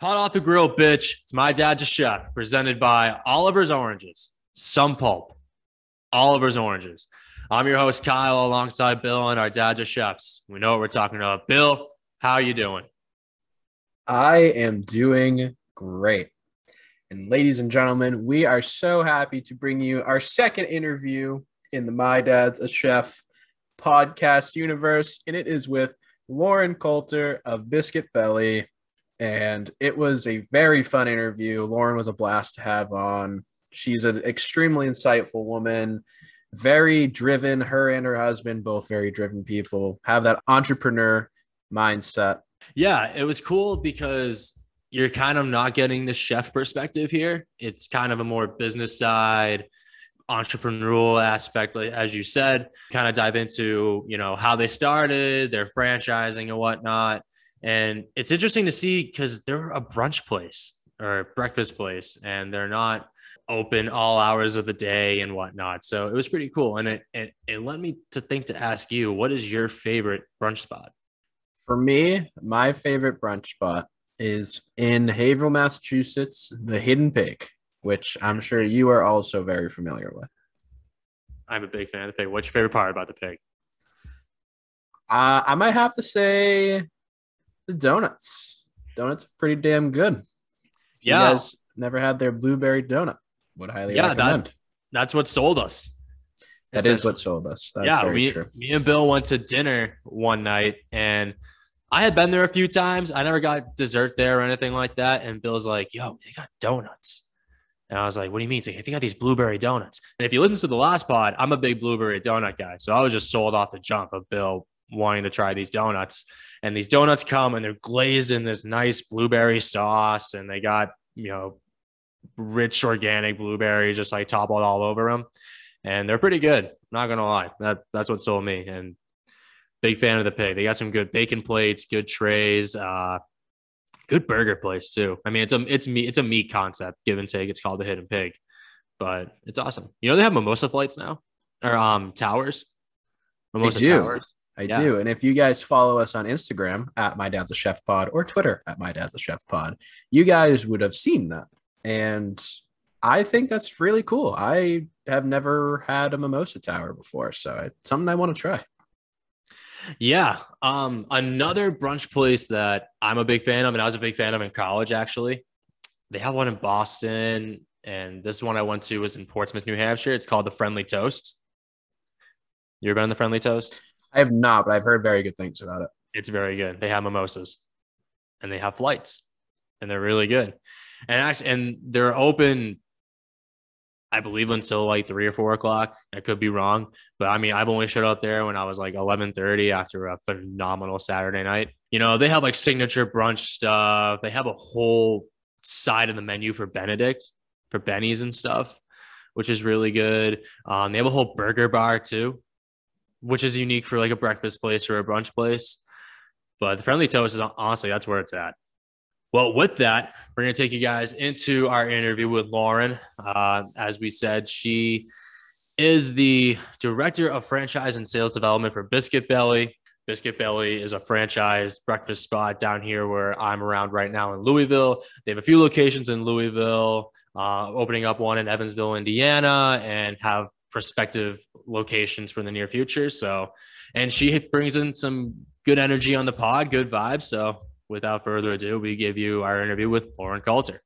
Hot off the grill, bitch. It's my dad's a chef, presented by Oliver's Oranges, some pulp, Oliver's Oranges. I'm your host, Kyle, alongside Bill and our dad's a chefs. We know what we're talking about. Bill, how you doing? I am doing great. And ladies and gentlemen, we are so happy to bring you our second interview in the My Dad's a Chef podcast universe. And it is with Lauren Coulter of Biscuit Belly and it was a very fun interview. Lauren was a blast to have on. She's an extremely insightful woman, very driven. Her and her husband, both very driven people, have that entrepreneur mindset. Yeah, it was cool because you're kind of not getting the chef perspective here. It's kind of a more business side, entrepreneurial aspect, like as you said, kind of dive into, you know, how they started, their franchising and whatnot and it's interesting to see because they're a brunch place or breakfast place and they're not open all hours of the day and whatnot. So it was pretty cool. And it, it, it led me to think to ask you, what is your favorite brunch spot? For me, my favorite brunch spot is in Haverhill, Massachusetts, the Hidden Pig, which I'm sure you are also very familiar with. I'm a big fan of the pig. What's your favorite part about the pig? Uh, I might have to say the donuts. Donuts are pretty damn good. If yeah. You guys never had their blueberry donut. Would highly yeah, recommend. That, that's what sold us. That is what sold us. That's yeah, me, true. me and Bill went to dinner one night and I had been there a few times. I never got dessert there or anything like that. And Bill's like, yo, they got donuts. And I was like, what do you mean? He's like, I got these blueberry donuts. And if you listen to the last pod, I'm a big blueberry donut guy. So I was just sold off the jump of Bill wanting to try these donuts. And these donuts come and they're glazed in this nice blueberry sauce, and they got you know rich organic blueberries just like toppled all over them, and they're pretty good. Not gonna lie, that that's what sold me. And big fan of the pig. They got some good bacon plates, good trays, uh, good burger place too. I mean, it's a it's meat it's a meat concept, give and take. It's called the Hidden Pig, but it's awesome. You know they have mimosa flights now, or um towers. Mimosa. Towers. I yeah. do. And if you guys follow us on Instagram at My Dad's a Chef Pod or Twitter at My Dad's a Chef Pod, you guys would have seen that. And I think that's really cool. I have never had a mimosa tower before, so it's something I want to try. Yeah. Um, another brunch place that I'm a big fan of, and I was a big fan of in college actually. They have one in Boston, and this one I went to was in Portsmouth, New Hampshire. It's called the Friendly Toast. You ever been on the Friendly Toast? I have not, but I've heard very good things about it. It's very good. They have mimosas and they have flights and they're really good. And actually, and they're open, I believe, until like three or four o'clock. I could be wrong, but I mean, I've only showed up there when I was like 11:30 after a phenomenal Saturday night. You know, they have like signature brunch stuff. They have a whole side of the menu for Benedict, for Benny's and stuff, which is really good. Um, they have a whole burger bar too, which is unique for like a breakfast place or a brunch place. But the friendly toast is honestly that's where it's at. Well, with that, we're going to take you guys into our interview with Lauren. Uh, as we said, she is the director of franchise and sales development for Biscuit Belly. Biscuit Belly is a franchised breakfast spot down here where I'm around right now in Louisville. They have a few locations in Louisville, uh, opening up one in Evansville, Indiana, and have prospective locations for the near future. So, and she brings in some good energy on the pod, good vibes. So, without further ado, we give you our interview with Lauren Coulter.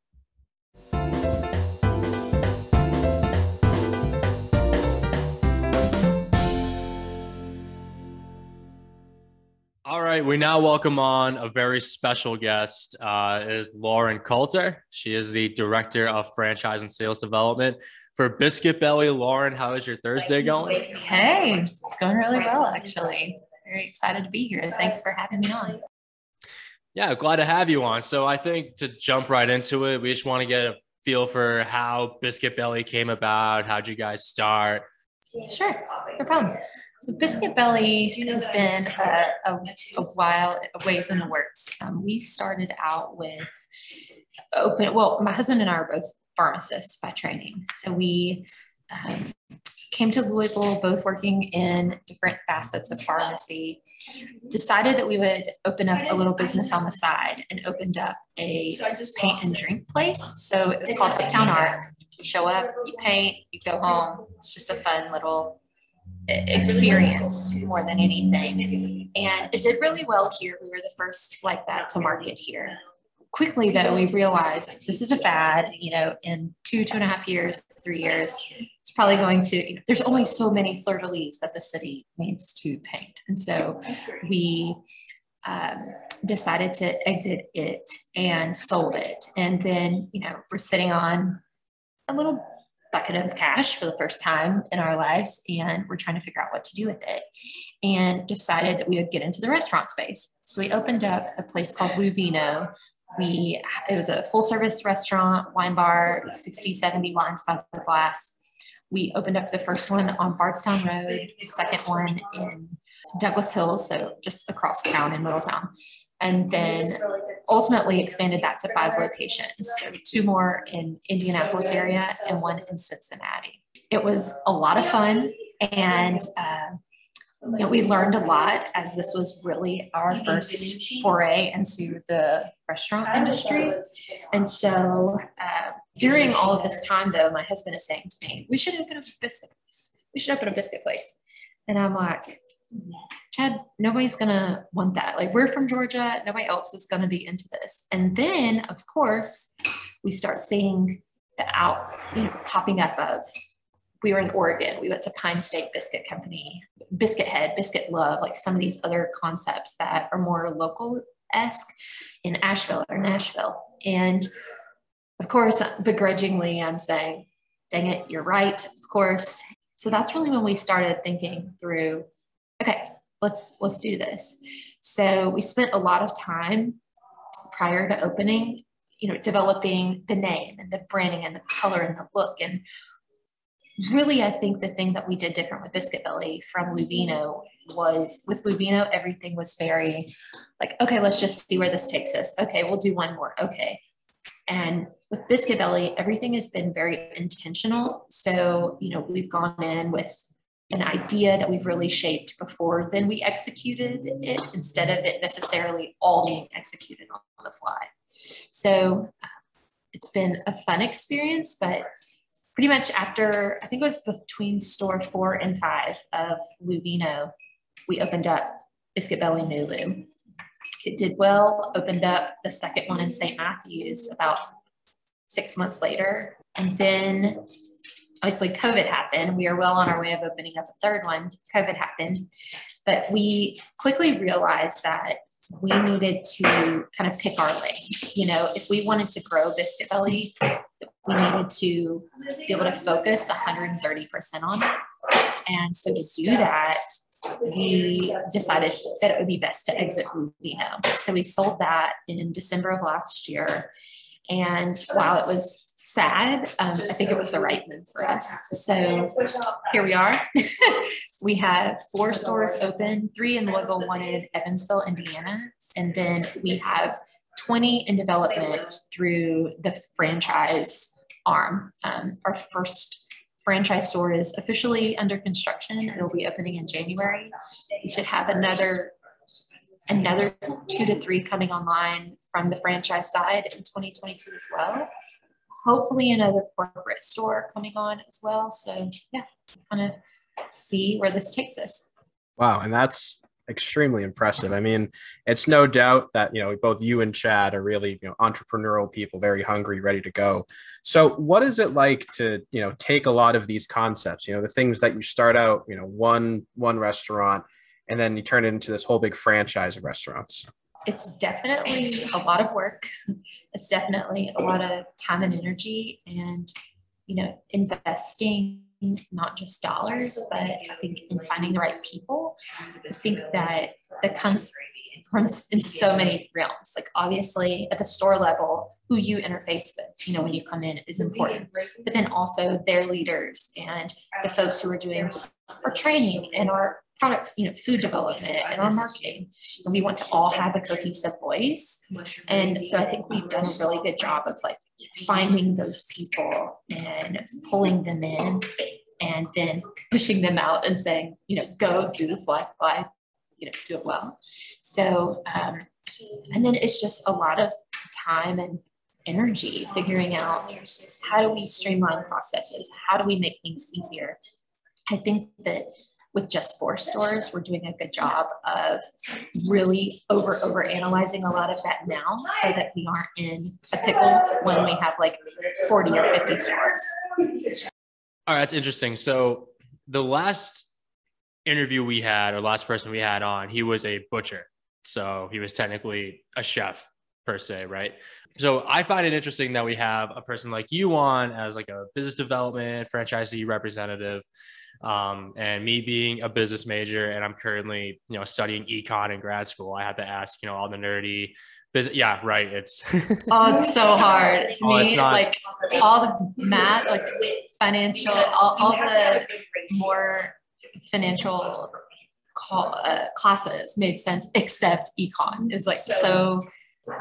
All right, we now welcome on a very special guest. Uh, is Lauren Coulter. She is the director of franchise and sales development for Biscuit Belly. Lauren, how is your Thursday going? Hey, it's going really well, actually. Very excited to be here. Thanks for having me on. Yeah, glad to have you on. So I think to jump right into it, we just want to get a feel for how Biscuit Belly came about. How'd you guys start? Sure, no problem. So Biscuit Belly has been a, a, a while, a ways in the works. Um, we started out with open. Well, my husband and I are both pharmacists by training. So we um, came to Louisville, both working in different facets of pharmacy, decided that we would open up a little business on the side and opened up a paint and drink place. So it was called Uptown Art. You show up, you paint, you go home. It's just a fun little experience more than anything. And it did really well here. We were the first like that to market here. Quickly, though, we realized this is a fad. You know, in two, two and a half years, three years, it's probably going to, you know, there's only so many fleur de lis that the city needs to paint. And so we um, decided to exit it and sold it. And then, you know, we're sitting on a little bucket of cash for the first time in our lives and we're trying to figure out what to do with it and decided that we would get into the restaurant space so we opened up a place called Louvino we it was a full service restaurant wine bar 60 70 wines by the glass we opened up the first one on bardstown road the second one in douglas hills so just across town in middletown and then ultimately expanded that to five locations. So two more in Indianapolis area and one in Cincinnati. It was a lot of fun and uh, you know, we learned a lot as this was really our first foray into the restaurant industry. And so uh, during all of this time, though, my husband is saying to me, we should open a biscuit place. We should open a biscuit place. And I'm like, Chad, nobody's gonna want that. Like we're from Georgia, nobody else is gonna be into this. And then of course, we start seeing the out, you know, popping up of we were in Oregon. We went to Pine State Biscuit Company, Biscuit Head, Biscuit Love, like some of these other concepts that are more local esque in Asheville or Nashville. And of course, begrudgingly, I'm saying, dang it, you're right, of course. So that's really when we started thinking through okay, let's let's do this. So we spent a lot of time prior to opening, you know, developing the name and the branding and the color and the look. And really, I think the thing that we did different with Biscuit Belly from Louvino was with Louvino, everything was very like, okay, let's just see where this takes us. Okay, we'll do one more. Okay. And with Biscuit Belly, everything has been very intentional. So, you know, we've gone in with an idea that we've really shaped before then we executed it instead of it necessarily all being executed on the fly. So it's been a fun experience, but pretty much after, I think it was between store four and five of Louvino, we opened up Biscuit Belly Nulu. It did well, opened up the second one in St. Matthews about six months later. And then obviously COVID happened. We are well on our way of opening up a third one. COVID happened, but we quickly realized that we needed to kind of pick our lane. You know, if we wanted to grow Biscuit Belly, we needed to be able to focus 130% on it. And so to do that, we decided that it would be best to exit Louvino. So we sold that in December of last year. And while it was sad. Um, I think it was the right move for us. So here we are. we have four stores open, three in Louisville, one in Evansville, Indiana. And then we have 20 in development through the franchise arm. Um, our first franchise store is officially under construction. It'll be opening in January. We should have another another two to three coming online from the franchise side in 2022 as well hopefully another corporate store coming on as well. So yeah, kind of see where this takes us. Wow, and that's extremely impressive. I mean, it's no doubt that you know both you and Chad are really you know entrepreneurial people, very hungry, ready to go. So, what is it like to you know take a lot of these concepts, you know, the things that you start out, you know, one one restaurant, and then you turn it into this whole big franchise of restaurants? it's definitely a lot of work. It's definitely a lot of time and energy and, you know, investing not just dollars, but I think in finding the right people. I think that that comes from in so many realms. Like obviously at the store level, who you interface with, you know, when you come in is important. But then also their leaders and the folks who are doing our training and our product, you know, food development and our marketing. And we want to all have a cohesive voice. And so I think we've done a really good job of like finding those people and pulling them in and then pushing them out and saying, you know, go do the fly fly, you know, do it well. So, um, and then it's just a lot of time and energy figuring out how do we streamline processes? How do we make things easier? I think that with just four stores, we're doing a good job of really over over analyzing a lot of that now so that we aren't in a pickle when we have like 40 or 50 stores. All right, that's interesting. So the last interview we had or last person we had on, he was a butcher. So he was technically a chef per se, right? So I find it interesting that we have a person like you on as like a business development franchisee representative um, and me being a business major, and I'm currently, you know, studying econ in grad school. I had to ask, you know, all the nerdy business. Yeah, right. It's oh, it's so hard to oh, me. Not... Like all the math, like financial, all, all the more financial call, uh, classes made sense, except econ is like so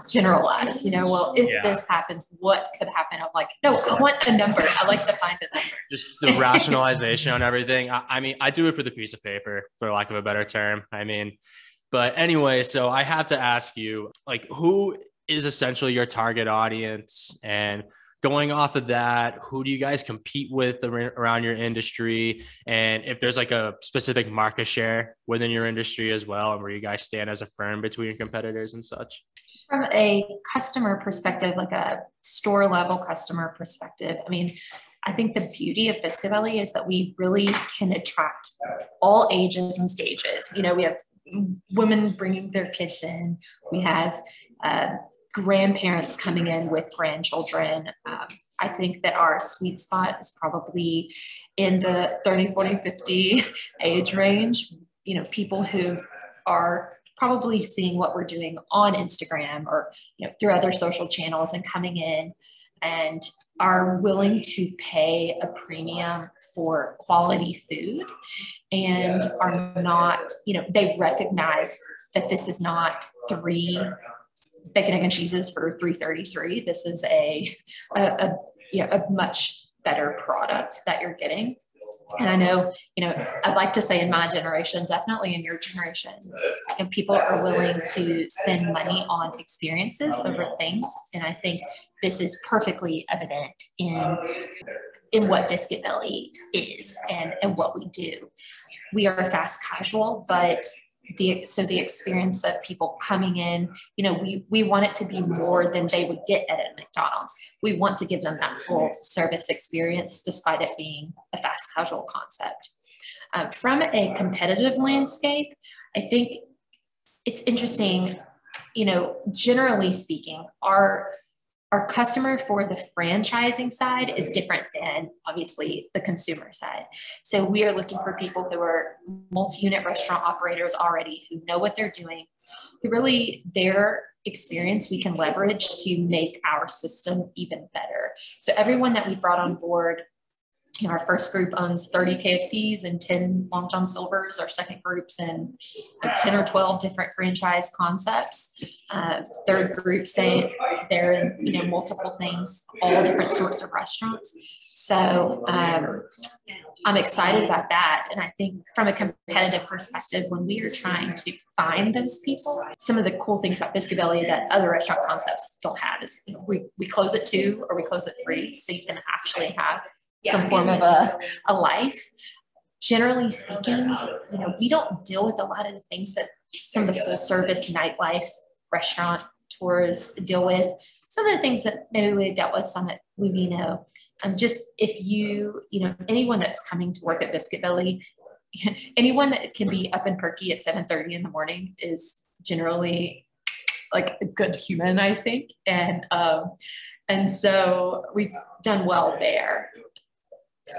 generalize, you know, well, if yeah. this happens, what could happen? I'm like, no, I want a number. I like to find a number. Just the rationalization on everything. I, I, mean, I do it for the piece of paper, for lack of a better term. I mean, but anyway, so I have to ask you, like, who is essentially your target audience? And going off of that, who do you guys compete with around your industry? And if there's like a specific market share within your industry as well, and where you guys stand as a firm between your competitors and such? From a customer perspective, like a store level customer perspective, I mean, I think the beauty of Biscuit is that we really can attract all ages and stages. You know, we have women bringing their kids in, we have uh, grandparents coming in with grandchildren. Um, I think that our sweet spot is probably in the 30, 40, 50 age range. You know, people who are probably seeing what we're doing on Instagram or you know through other social channels and coming in and are willing to pay a premium for quality food and are not, you know, they recognize that this is not three bacon egg and cheeses for 333 this is a a, a, you know, a much better product that you're getting and I know, you know, I'd like to say in my generation, definitely in your generation, and people are willing to spend money on experiences over things. And I think this is perfectly evident in in what Biscuit Belly is and, and what we do. We are fast casual, but the so the experience of people coming in you know we we want it to be more than they would get at a mcdonald's. We want to give them that full service experience despite it being a fast casual concept. Um, from a competitive landscape i think it's interesting you know generally speaking our our customer for the franchising side is different than obviously the consumer side. So we are looking for people who are multi-unit restaurant operators already who know what they're doing, who really their experience we can leverage to make our system even better. So everyone that we brought on board you know, our first group owns 30 KFCs and 10 Long John Silvers. Our second group's in 10 or 12 different franchise concepts. Uh, third group saying they're in, you know, multiple things, all different sorts of restaurants. So um, I'm excited about that. And I think from a competitive perspective, when we are trying to find those people, some of the cool things about Biscuit that other restaurant concepts don't have is you know, we, we close at two or we close at three. So you can actually have some form of a, a life. Generally speaking, you know, we don't deal with a lot of the things that some of the full service nightlife restaurant tours deal with. Some of the things that maybe we dealt with some at Louvino. Um, just if you, you know, anyone that's coming to work at Biscuit Belly, anyone that can be up and perky at 7:30 in the morning is generally like a good human, I think. And um, and so we've done well there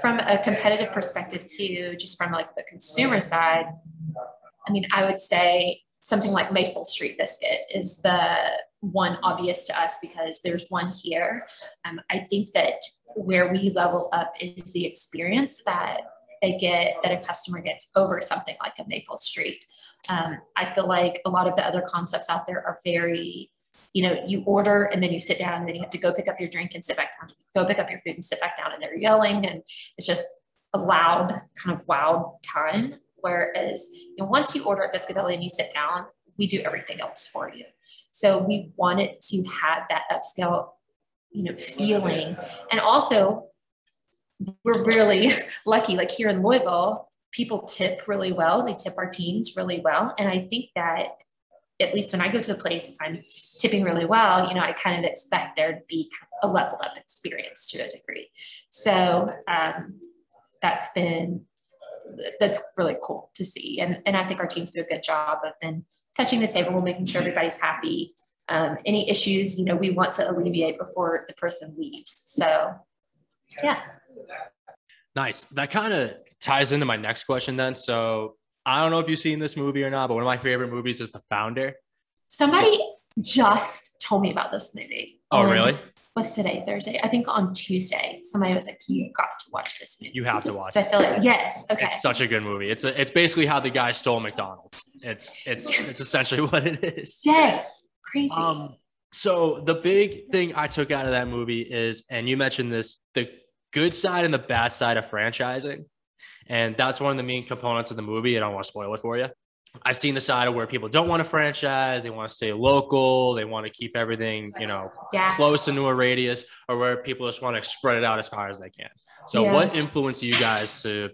from a competitive perspective too, just from like the consumer side, I mean, I would say something like Maple Street Biscuit is the one obvious to us because there's one here. Um, I think that where we level up is the experience that they get, that a customer gets over something like a Maple Street. Um, I feel like a lot of the other concepts out there are very you know, you order and then you sit down and then you have to go pick up your drink and sit back down, go pick up your food and sit back down and they're yelling. And it's just a loud, kind of wild time. Whereas you know, once you order at Biscuit Belly and you sit down, we do everything else for you. So we wanted to have that upscale, you know, feeling. And also we're really lucky, like here in Louisville, people tip really well. They tip our teams really well. And I think that at least when I go to a place, if I'm tipping really well, you know, I kind of expect there to be a level of experience to a degree. So um, that's been that's really cool to see, and and I think our teams do a good job of then touching the table, making sure everybody's happy. Um, any issues, you know, we want to alleviate before the person leaves. So, yeah. Nice. That kind of ties into my next question then. So I don't know if you've seen this movie or not, but one of my favorite movies is The Founder. Somebody just told me about this movie. Oh, really? Was today? Thursday. I think on Tuesday, somebody was like, "You've got to watch this movie." You have to watch. It. I feel like yes, okay. It's such a good movie. It's a, it's basically how the guy stole McDonald's. It's it's yes. it's essentially what it is. Yes, crazy. Um, so the big thing I took out of that movie is, and you mentioned this, the good side and the bad side of franchising. And that's one of the main components of the movie. I don't want to spoil it for you. I've seen the side of where people don't want to franchise, they want to stay local, they want to keep everything, you know, yeah. close into a radius, or where people just want to spread it out as far as they can. So, yeah. what influenced you guys to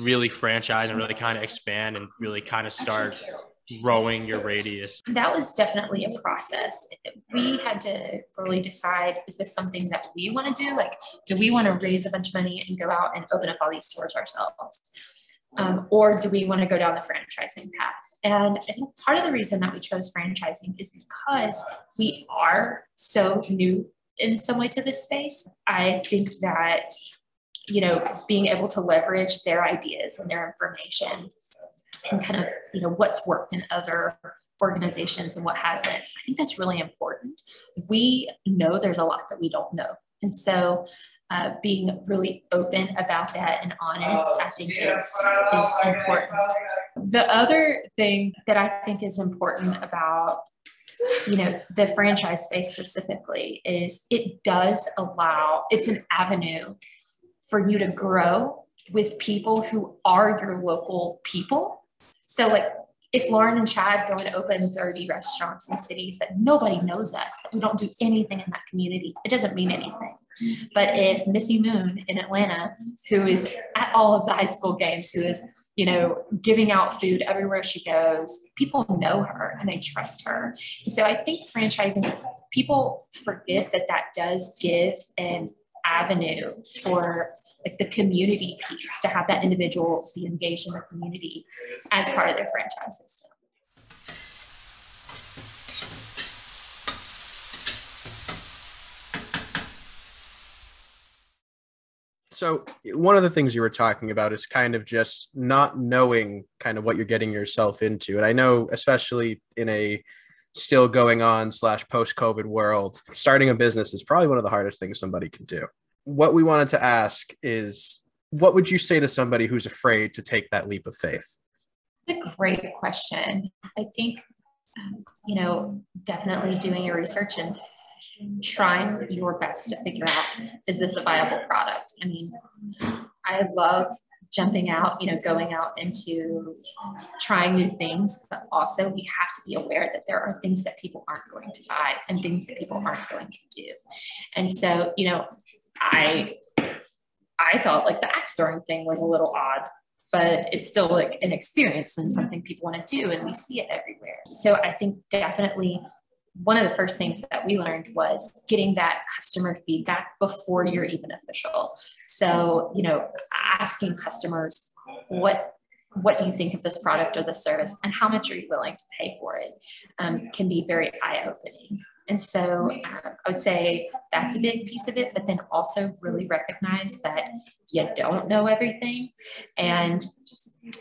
really franchise and really kind of expand and really kind of start growing your radius? That was definitely a process. We had to really decide is this something that we want to do? Like, do we want to raise a bunch of money and go out and open up all these stores ourselves? Um, or do we want to go down the franchising path? And I think part of the reason that we chose franchising is because we are so new in some way to this space. I think that, you know, being able to leverage their ideas and their information and kind of you know what's worked in other organizations and what hasn't. I think that's really important. We know there's a lot that we don't know. And so uh, being really open about that and honest i think is, is important. The other thing that i think is important about you know the franchise space specifically is it does allow it's an avenue for you to grow with people who are your local people so like if Lauren and Chad go and open 30 restaurants in cities that nobody knows us, that we don't do anything in that community, it doesn't mean anything. But if Missy Moon in Atlanta, who is at all of the high school games, who is you know, giving out food everywhere she goes. People know her and they trust her. And so I think franchising, people forget that that does give an avenue for like the community piece to have that individual be engaged in the community as part of their franchise system. So one of the things you were talking about is kind of just not knowing kind of what you're getting yourself into. And I know especially in a still going on slash post COVID world, starting a business is probably one of the hardest things somebody can do. What we wanted to ask is what would you say to somebody who's afraid to take that leap of faith? It's a great question. I think, um, you know, definitely doing your research and trying your best to figure out is this a viable product? I mean, I love jumping out, you know, going out into trying new things, but also we have to be aware that there are things that people aren't going to buy and things that people aren't going to do. And so, you know, I I thought like the axe throwing thing was a little odd, but it's still like an experience and something people want to do, and we see it everywhere. So I think definitely one of the first things that we learned was getting that customer feedback before you're even official. So, you know, asking customers what what do you think of this product or this service and how much are you willing to pay for it um, can be very eye-opening. And so uh, i would say that's a big piece of it but then also really recognize that you don't know everything. And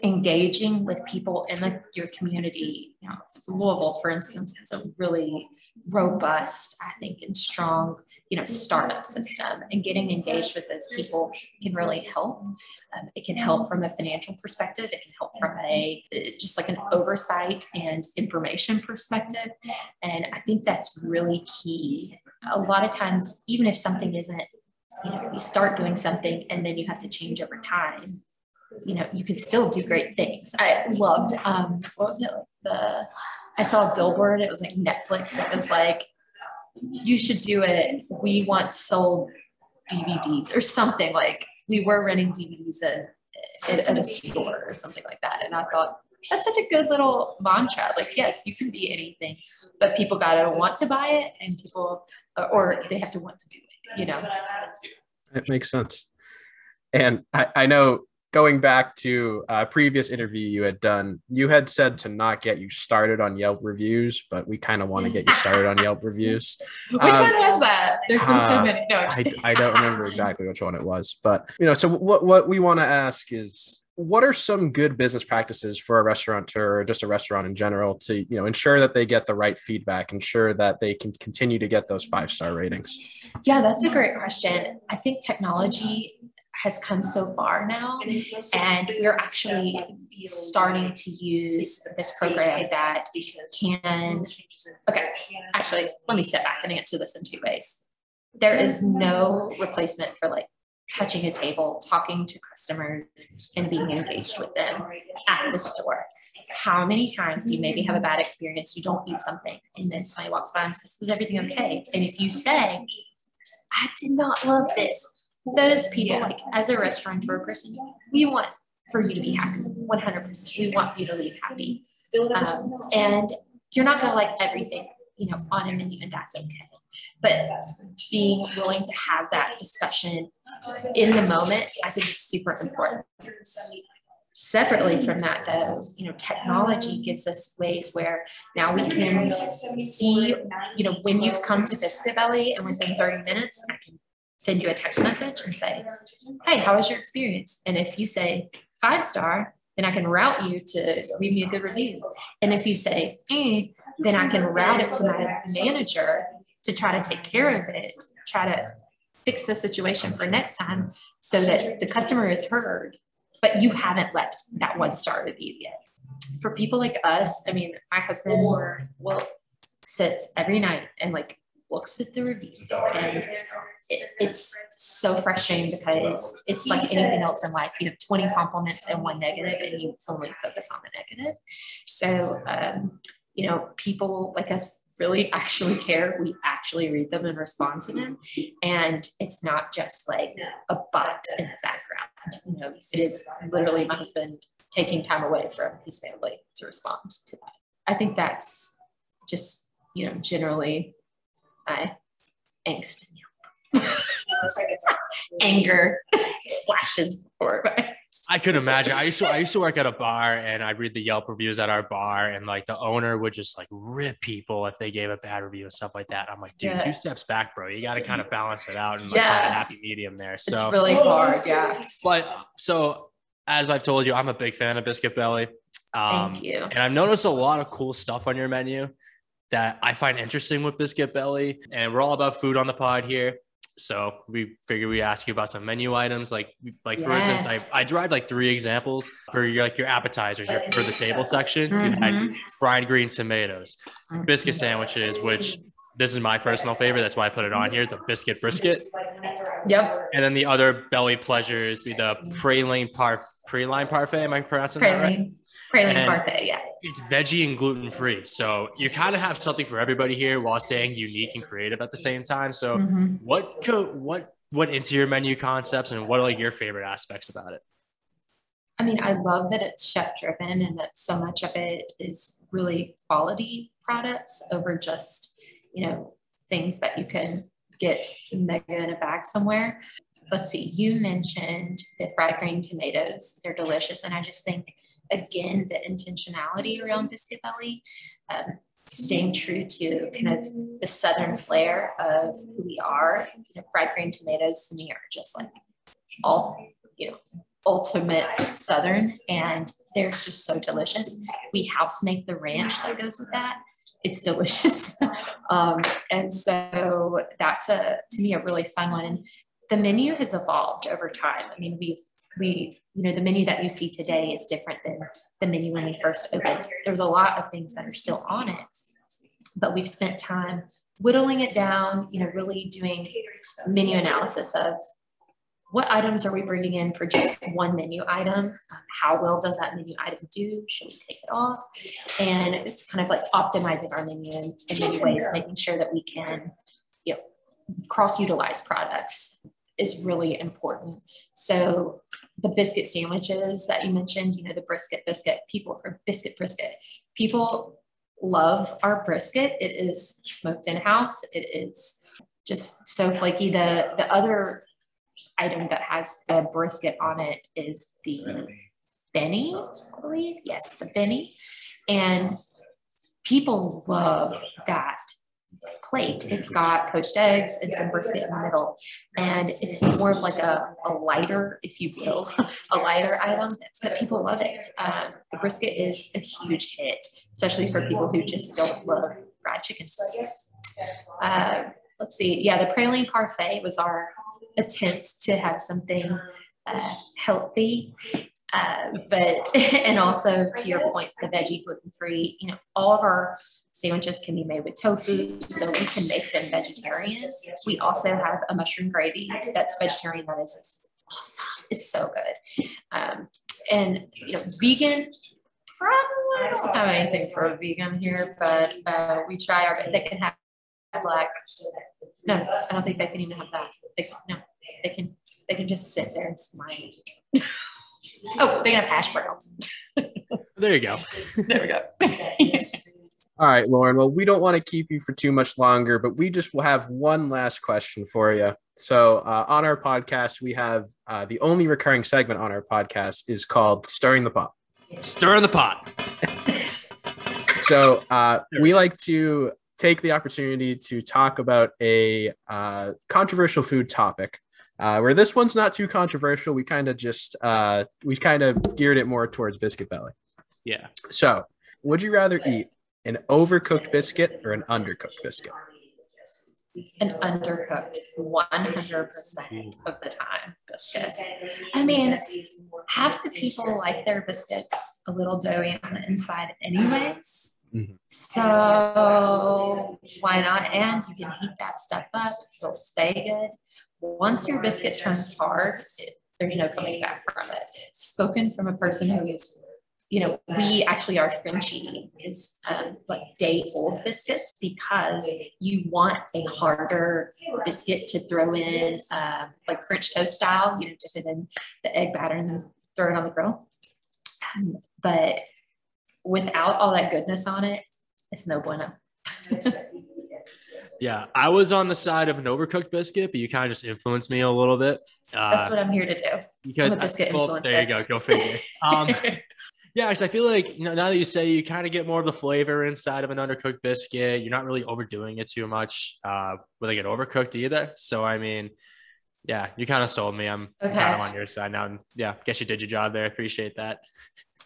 engaging with people in the, your community. You know, Louisville, for instance, has a really robust, I think, and strong, you know, startup system. And getting engaged with those people can really help. Um, it can help from a financial perspective. It can help from a just like an oversight and information perspective. And I think that's really key. A lot of times, even if something isn't you know, you start doing something and then you have to change over time. You know, you can still do great things. I loved um what was it the I saw a billboard, it was like Netflix, it was like you should do it. We once sold DVDs or something like we were renting DVDs at, at, a store or something like that. And I thought, that's such a good little mantra. Like, yes, you can be anything, but people got to want to buy it and people, or they have to want to do it, you know? It makes sense. And I, I know going back to a previous interview you had done, you had said to not get you started on Yelp reviews, but we kind of want to get you started on Yelp reviews. Which um, one was that? There's been uh, so many. No, I, I don't remember exactly which one it was, but you know, so what what we want to ask is what are some good business practices for a restaurateur or just a restaurant in general to you know ensure that they get the right feedback ensure that they can continue to get those five star ratings yeah that's a great question i think technology has come so far now and we're actually starting to use this program that can okay actually let me step back and answer this in two ways there is no replacement for like touching a table, talking to customers, and being engaged with them at the store. How many times do you maybe have a bad experience? You don't eat something, and then somebody walks by and says, "Is everything okay?" And if you say, "I did not love this," those people, like as a restaurateur person, we want for you to be happy, one hundred percent. We want you to leave happy, um, and you're not gonna like everything, you know, on a menu, and that's okay but being willing to have that discussion in the moment, I think is super important. Separately from that, though, you know, technology gives us ways where now we can see, you know, when you've come to Biscuit Belly and within 30 minutes, I can send you a text message and say, hey, how was your experience? And if you say five star, then I can route you to leave me a good review. And if you say, eh, then I can route it to my manager to try to take care of it, try to fix the situation for next time so that the customer is heard, but you haven't left that one star review yet. For people like us, I mean, my husband will sit every night and like looks at the reviews and it, it's so frustrating because it's like anything else in life you have 20 compliments and one negative and you only focus on the negative so um, you know people like us really actually care. We actually read them and respond to them. And it's not just like a bot in the background. You know, it is literally my husband taking time away from his family to respond to that. I think that's just, you know, generally my angst. Anger flashes before my I could imagine. I used to I used to work at a bar and I'd read the Yelp reviews at our bar and like the owner would just like rip people if they gave a bad review and stuff like that. I'm like, dude, yeah. two steps back, bro. You got to kind of balance it out and like yeah. find a happy medium there. So it's really hard, yeah. But so as I've told you, I'm a big fan of Biscuit Belly. Um, Thank you. And I've noticed a lot of cool stuff on your menu that I find interesting with Biscuit Belly. And we're all about food on the pod here. So we figured we ask you about some menu items, like like yes. for instance, I I tried like three examples for your like your appetizers your, for the table section. Mm-hmm. You had mm-hmm. fried green tomatoes, mm-hmm. biscuit sandwiches, which this is my personal favorite. That's why I put it on here. The biscuit brisket. Yep. And then the other belly pleasures be the praline par praline parfait. Am I pronouncing praline. that right? Praline parfait, yeah. It's veggie and gluten free. So you kind of have something for everybody here while staying unique and creative at the same time. So mm-hmm. what co- what what into your menu concepts and what are like your favorite aspects about it? I mean, I love that it's chef driven and that so much of it is really quality products over just, you know, things that you can get mega in a bag somewhere. Let's see, you mentioned the fried green tomatoes. They're delicious. And I just think again, the intentionality around Biscuit Belly, um, staying true to kind of the Southern flair of who we are. You know, fried green tomatoes to me are just like all, you know, ultimate Southern, and they're just so delicious. We house make the ranch that goes with that. It's delicious. um, and so that's a, to me, a really fun one. And the menu has evolved over time. I mean, we've we, you know, the menu that you see today is different than the menu when we first opened. There's a lot of things that are still on it, but we've spent time whittling it down, you know, really doing menu analysis of what items are we bringing in for just one menu item? Um, how well does that menu item do? Should we take it off? And it's kind of like optimizing our menu in, in many ways, making sure that we can, you know, cross-utilize products is really important. So the biscuit sandwiches that you mentioned, you know, the brisket biscuit, people for biscuit brisket, people love our brisket. It is smoked in house. It is just so flaky. The the other item that has the brisket on it is the Benny, I believe. Yes, the Benny. And people love that plate. It's got poached eggs and some brisket in the middle. And it's more of like a, a lighter, if you will, a lighter item, but people love it. Um, the brisket is a huge hit, especially for people who just don't love fried chicken. Uh, let's see. Yeah, the praline parfait was our attempt to have something uh, healthy. Uh, but and also to your point, the veggie gluten free. You know, all of our sandwiches can be made with tofu, so we can make them vegetarian. We also have a mushroom gravy that's vegetarian that is awesome. It's so good. Um, and you know, vegan. Probably I don't have anything for a vegan here, but uh, we try our. They can have black. No, I don't think they can even have that. They, no, they can. They can just sit there and smile. oh, they can have hash browns. there you go. there we go. All right, Lauren. Well, we don't want to keep you for too much longer, but we just will have one last question for you. So, uh, on our podcast, we have uh, the only recurring segment on our podcast is called "Stirring the Pot." Stirring the pot. So, uh, we like to take the opportunity to talk about a uh, controversial food topic. Uh, where this one's not too controversial, we kind of just uh, we kind of geared it more towards biscuit belly. Yeah. So, would you rather eat an overcooked biscuit or an undercooked biscuit? An undercooked 100% of the time biscuit. I mean, half the people like their biscuits a little doughy on the inside, anyways. Mhm. So why not? And you can heat that stuff up, it'll stay good. Once your biscuit turns hard, it, there's no coming back from it. Spoken from a person who you know, we actually our Frenchie is um, like day old biscuits because you want a harder biscuit to throw in, uh, like French toast style. You know, dip it in the egg batter and then throw it on the grill. Um, but without all that goodness on it, it's no bueno. Yeah. I was on the side of an overcooked biscuit, but you kind of just influenced me a little bit. Uh, That's what I'm here to do. because I'm a biscuit I- well, influencer. there you go. Go figure. Um, yeah, actually, I feel like you know, now that you say you kind of get more of the flavor inside of an undercooked biscuit, you're not really overdoing it too much uh, when they get overcooked either. So, I mean, yeah, you kind of sold me. I'm Okay. kind of on your side now. And yeah, guess you did your job there. I appreciate that.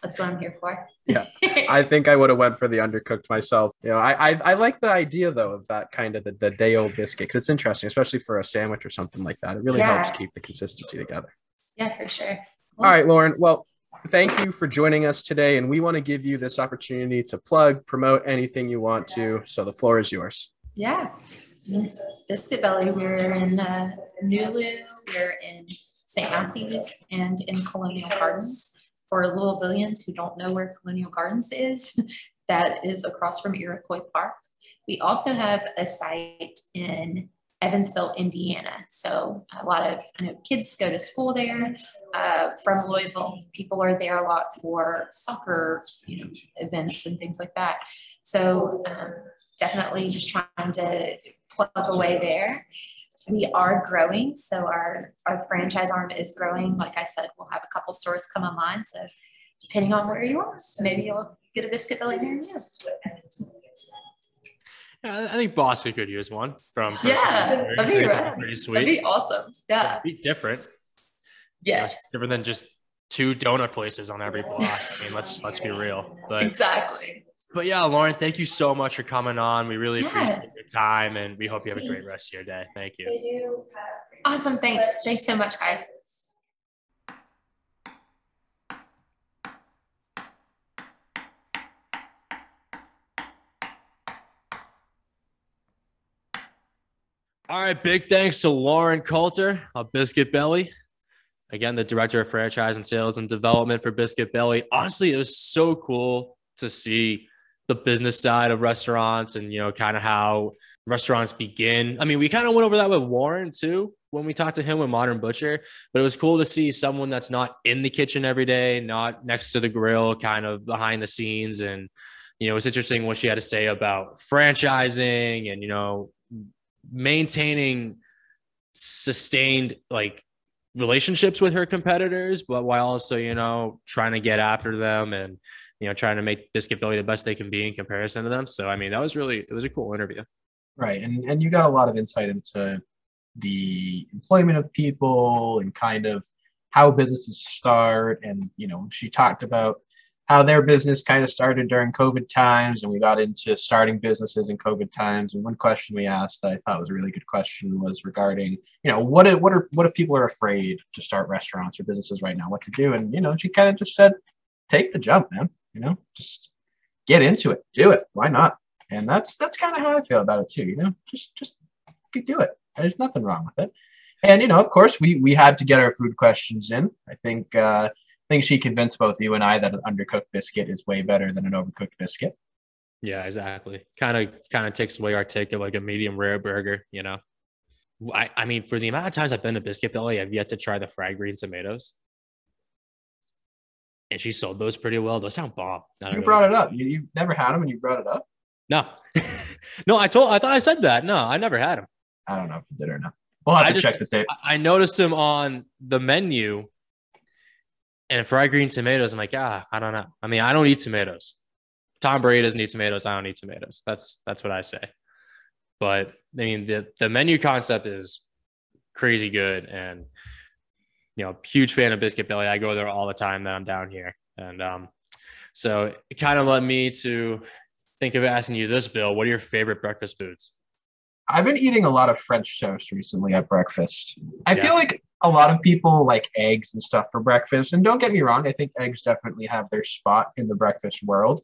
That's what I'm here for. Yeah. I think I would have went for the undercooked myself. You know, I I, I like the idea though of that kind of the, the day old biscuit because it's interesting, especially for a sandwich or something like that. It really Yeah. helps keep the consistency together. yeah, for sure. All right, Lauren. Well, thank you for joining us today, and we want to give you this opportunity to plug, promote anything you want to. So the floor is yours. Yeah. Biscuit Belly, we're in uh, Nulu, we're in St. Matthews, and in Colonial Gardens. For Louisvillians who don't know where Colonial Gardens is, that is across from Iroquois Park. We also have a site in Evansville, Indiana. So a lot of I know kids go to school there uh, from Louisville. People are there a lot for soccer, you know, events and things like that. So um, definitely just trying to plug away there. We are growing, so our our franchise arm is growing. Like I said, we'll have a couple stores come online. So depending on where you are, maybe you'll get a biscuit belly near you. Yeah, I- I think Boston could use one from. from Yeah, Cincinnati. that'd be It's rad. Pretty That'd sweet. be awesome. Yeah. Be different. Yes. Different than just two donut places on every block. I mean, let's let's be real. But Exactly. But yeah, Lauren, thank you so much for coming on. We really Yeah. appreciate your time, and we hope you have a great rest of your day. Thank you. Awesome. Thanks. Thanks so much, guys. All right, big thanks to Lauren Coulter of Biscuit Belly. Again, the director of franchise and sales and development for Biscuit Belly. Honestly, it was so cool to see the business side of restaurants and you know kind of how restaurants begin. I mean, we kind of went over that with Warren too when we talked to him with Modern Butcher, but it was cool to see someone that's not in the kitchen every day, not next to the grill, kind of behind the scenes and you know, it's interesting what she had to say about franchising and, you know, maintaining sustained like relationships with her competitors, but while also, you know, trying to get after them and, you know, trying to make Biscuit Belly the best they can be in comparison to them. So, I mean, that was really, it was a cool interview. Right. And, and you got a lot of insight into the employment of people and kind of how businesses start. And, you know, she talked about how their business kind of started during COVID times, and we got into starting businesses in COVID times. And one question we asked that I thought was a really good question was regarding, you know, what what are what if people are afraid to start restaurants or businesses right now? What to do? And you know, she kind of just said, take the jump, man. You know, just get into it, do it. Why not? And that's that's kind of how I feel about it too. You know, just just do it. There's nothing wrong with it. And you know, of course, we we had to get our food questions in. I think. uh I think she convinced both you and I that an undercooked biscuit is way better than an overcooked biscuit. Yeah, exactly. Kind of kind of takes away our take of like a medium rare burger, you know. I, I mean, for the amount of times I've been to Biscuit Belly, I've yet to try the fried green tomatoes. And she sold those pretty well. Those sound bomb. You brought it up. You, you never had them and you brought it up? No. no, I told I thought I said that. No, I never had them. I don't know if you did or not. We'll have I to just, check the tape. I noticed them on the menu and fried green tomatoes, I'm like, ah, I don't know. I mean, I don't eat tomatoes. Tom Brady doesn't eat tomatoes. I don't eat tomatoes. That's that's what I say. But I mean, the the menu concept is crazy good, and you know, huge fan of Biscuit Belly. I go there all the time that I'm down here, and um, so it kind of led me to think of asking you this, Bill. What are your favorite breakfast foods? I've been eating a lot of French toast recently at breakfast. I yeah. feel like a lot of people like eggs and stuff for breakfast. And don't get me wrong, I think eggs definitely have their spot in the breakfast world.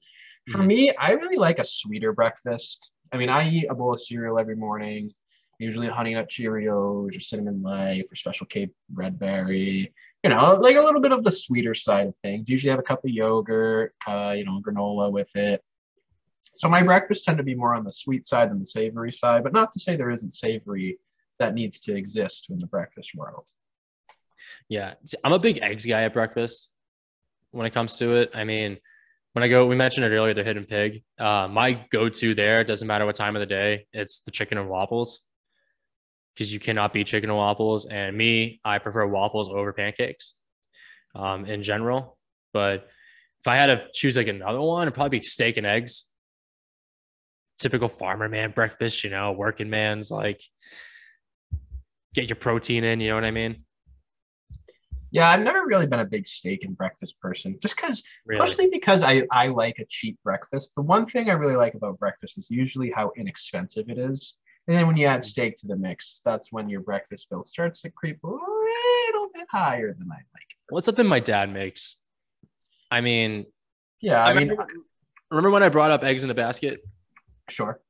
For mm-hmm. me, I really like a sweeter breakfast. I mean, I eat a bowl of cereal every morning, usually honey nut Cheerios or cinnamon life or special K red berry. You know, like a little bit of the sweeter side of things. Usually have a cup of yogurt, uh, you know, granola with it. So my breakfasts tend to be more on the sweet side than the savory side, but not to say there isn't savory that needs to exist in the breakfast world. Yeah, I'm a big eggs guy at breakfast when it comes to it. I mean, when I go, we mentioned it earlier, the hidden pig. Uh, my go-to there doesn't matter what time of the day. It's the chicken and waffles because you cannot beat chicken and waffles. And me, I prefer waffles over pancakes um, in general. But if I had to choose like another one, it'd probably be steak and eggs typical farmer man breakfast, you know, working man's like get your protein in, you know what I mean? Yeah, I've never really been a big steak and breakfast person, just because, really? especially because I, I like a cheap breakfast. The one thing I really like about breakfast is usually how inexpensive it is. And then when you add steak to the mix, that's when your breakfast bill starts to creep a little bit higher than I like. What's something my dad makes? I mean, yeah, I, I mean, remember, remember when I brought up eggs in the basket? Sure.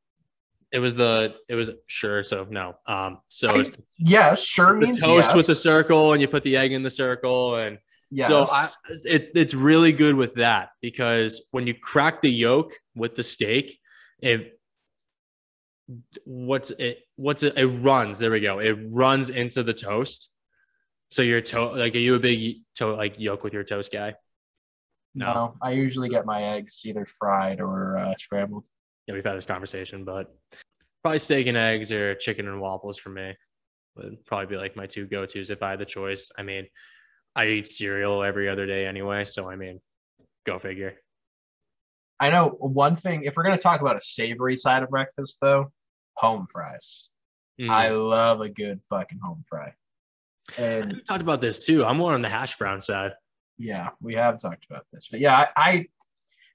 It was the it was sure so no um so I, it's yeah sure the means toast yes. with the circle and you put the egg in the circle and yes. so I it, it's really good with that because when you crack the yolk with the steak it what's it what's it it runs there we go it runs into the toast so your toe like are you a big toe like yolk with your toast guy no. no I usually get my eggs either fried or uh, scrambled yeah, we've had this conversation, but probably steak and eggs or chicken and waffles for me would probably be like my two go tos if I had the choice. I mean, I eat cereal every other day anyway, so I mean, go figure. I know one thing. If we're gonna talk about a savory side of breakfast, though, home fries. Mm. I love a good fucking home fry. And we talked about this too. I'm more on the hash brown side. Yeah, we have talked about this, but yeah, I, I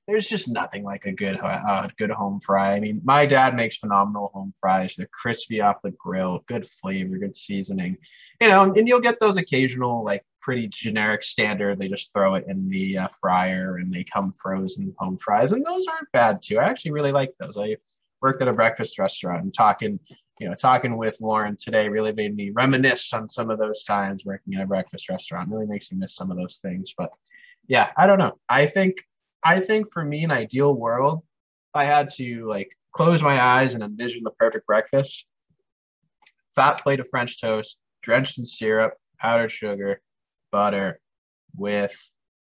there's just nothing like a good uh, good home fry. I mean, my dad makes phenomenal home fries. They're crispy off the grill, good flavor, good seasoning. You know, and you'll get those occasional like pretty generic standard. They just throw it in the uh, fryer and they come frozen home fries, and those aren't bad too. I actually really like those. I worked at a breakfast restaurant and talking you know, talking with Lauren today really made me reminisce on some of those times working in a breakfast restaurant. Really makes me miss some of those things. But yeah, I don't know. I think I think for me, an ideal world, I had to like close my eyes and envision the perfect breakfast. Fat plate of French toast, drenched in syrup, powdered sugar, butter, with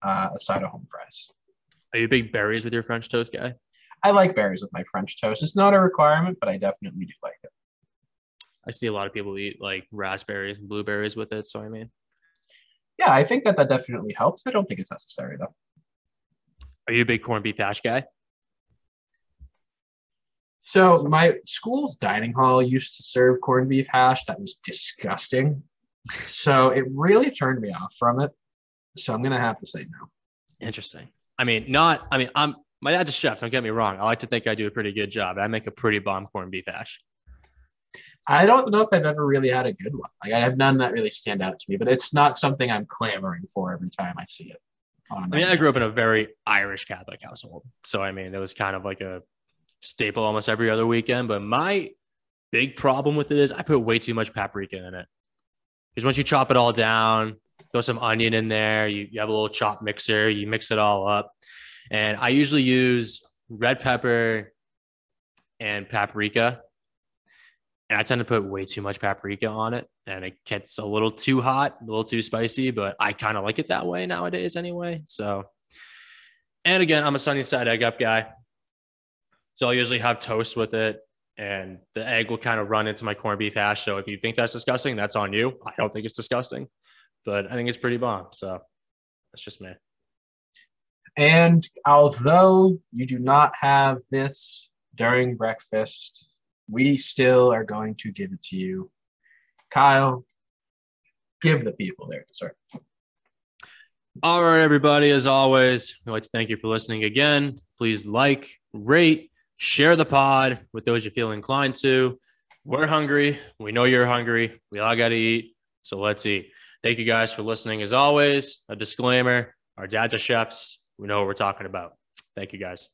uh, a side of home fries. Are you big berries with your French toast guy? I like berries with my French toast. It's not a requirement, but I definitely do like it. I see a lot of people eat like raspberries and blueberries with it. So I mean, yeah, I think that that definitely helps. I don't think it's necessary though. Are you a big corned beef hash guy? So my school's dining hall used to serve corned beef hash. That was disgusting. So it really turned me off from it. So I'm gonna have to say no. Interesting. I mean, not. I mean, I'm my dad's a chef. Don't get me wrong. I like to think I do a pretty good job. I make a pretty bomb corned beef hash. I don't know if I've ever really had a good one. Like I have none that really stand out to me, but it's not something I'm clamoring for every time I see it. I mean, I grew up in a very Irish Catholic household, so I mean, it was kind of like a staple almost every other weekend. But my big problem with it is I put way too much paprika in it. Because once you chop it all down, throw some onion in there, you, you have a little chop mixer, you mix it all up. And I usually use red pepper and paprika and I tend to put way too much paprika on it, and it gets a little too hot, a little too spicy. But I kind of like it that way nowadays, anyway. So, and again, I'm a sunny side egg up guy, so I'll usually have toast with it, and the egg will kind of run into my corned beef hash. So if you think that's disgusting, that's on you. I don't think it's disgusting, but I think it's pretty bomb. So that's just me. And although you do not have this during breakfast, we still are going to give it to you. Kyle, give the people their dessert. All right, everybody. As always, we'd like to thank you for listening again. Please like, rate, share the pod with those you feel inclined to. We're hungry. We know you're hungry. We all got to eat. So let's eat. Thank you guys for listening. As always, a disclaimer our dads are chefs. We know what we're talking about. Thank you guys.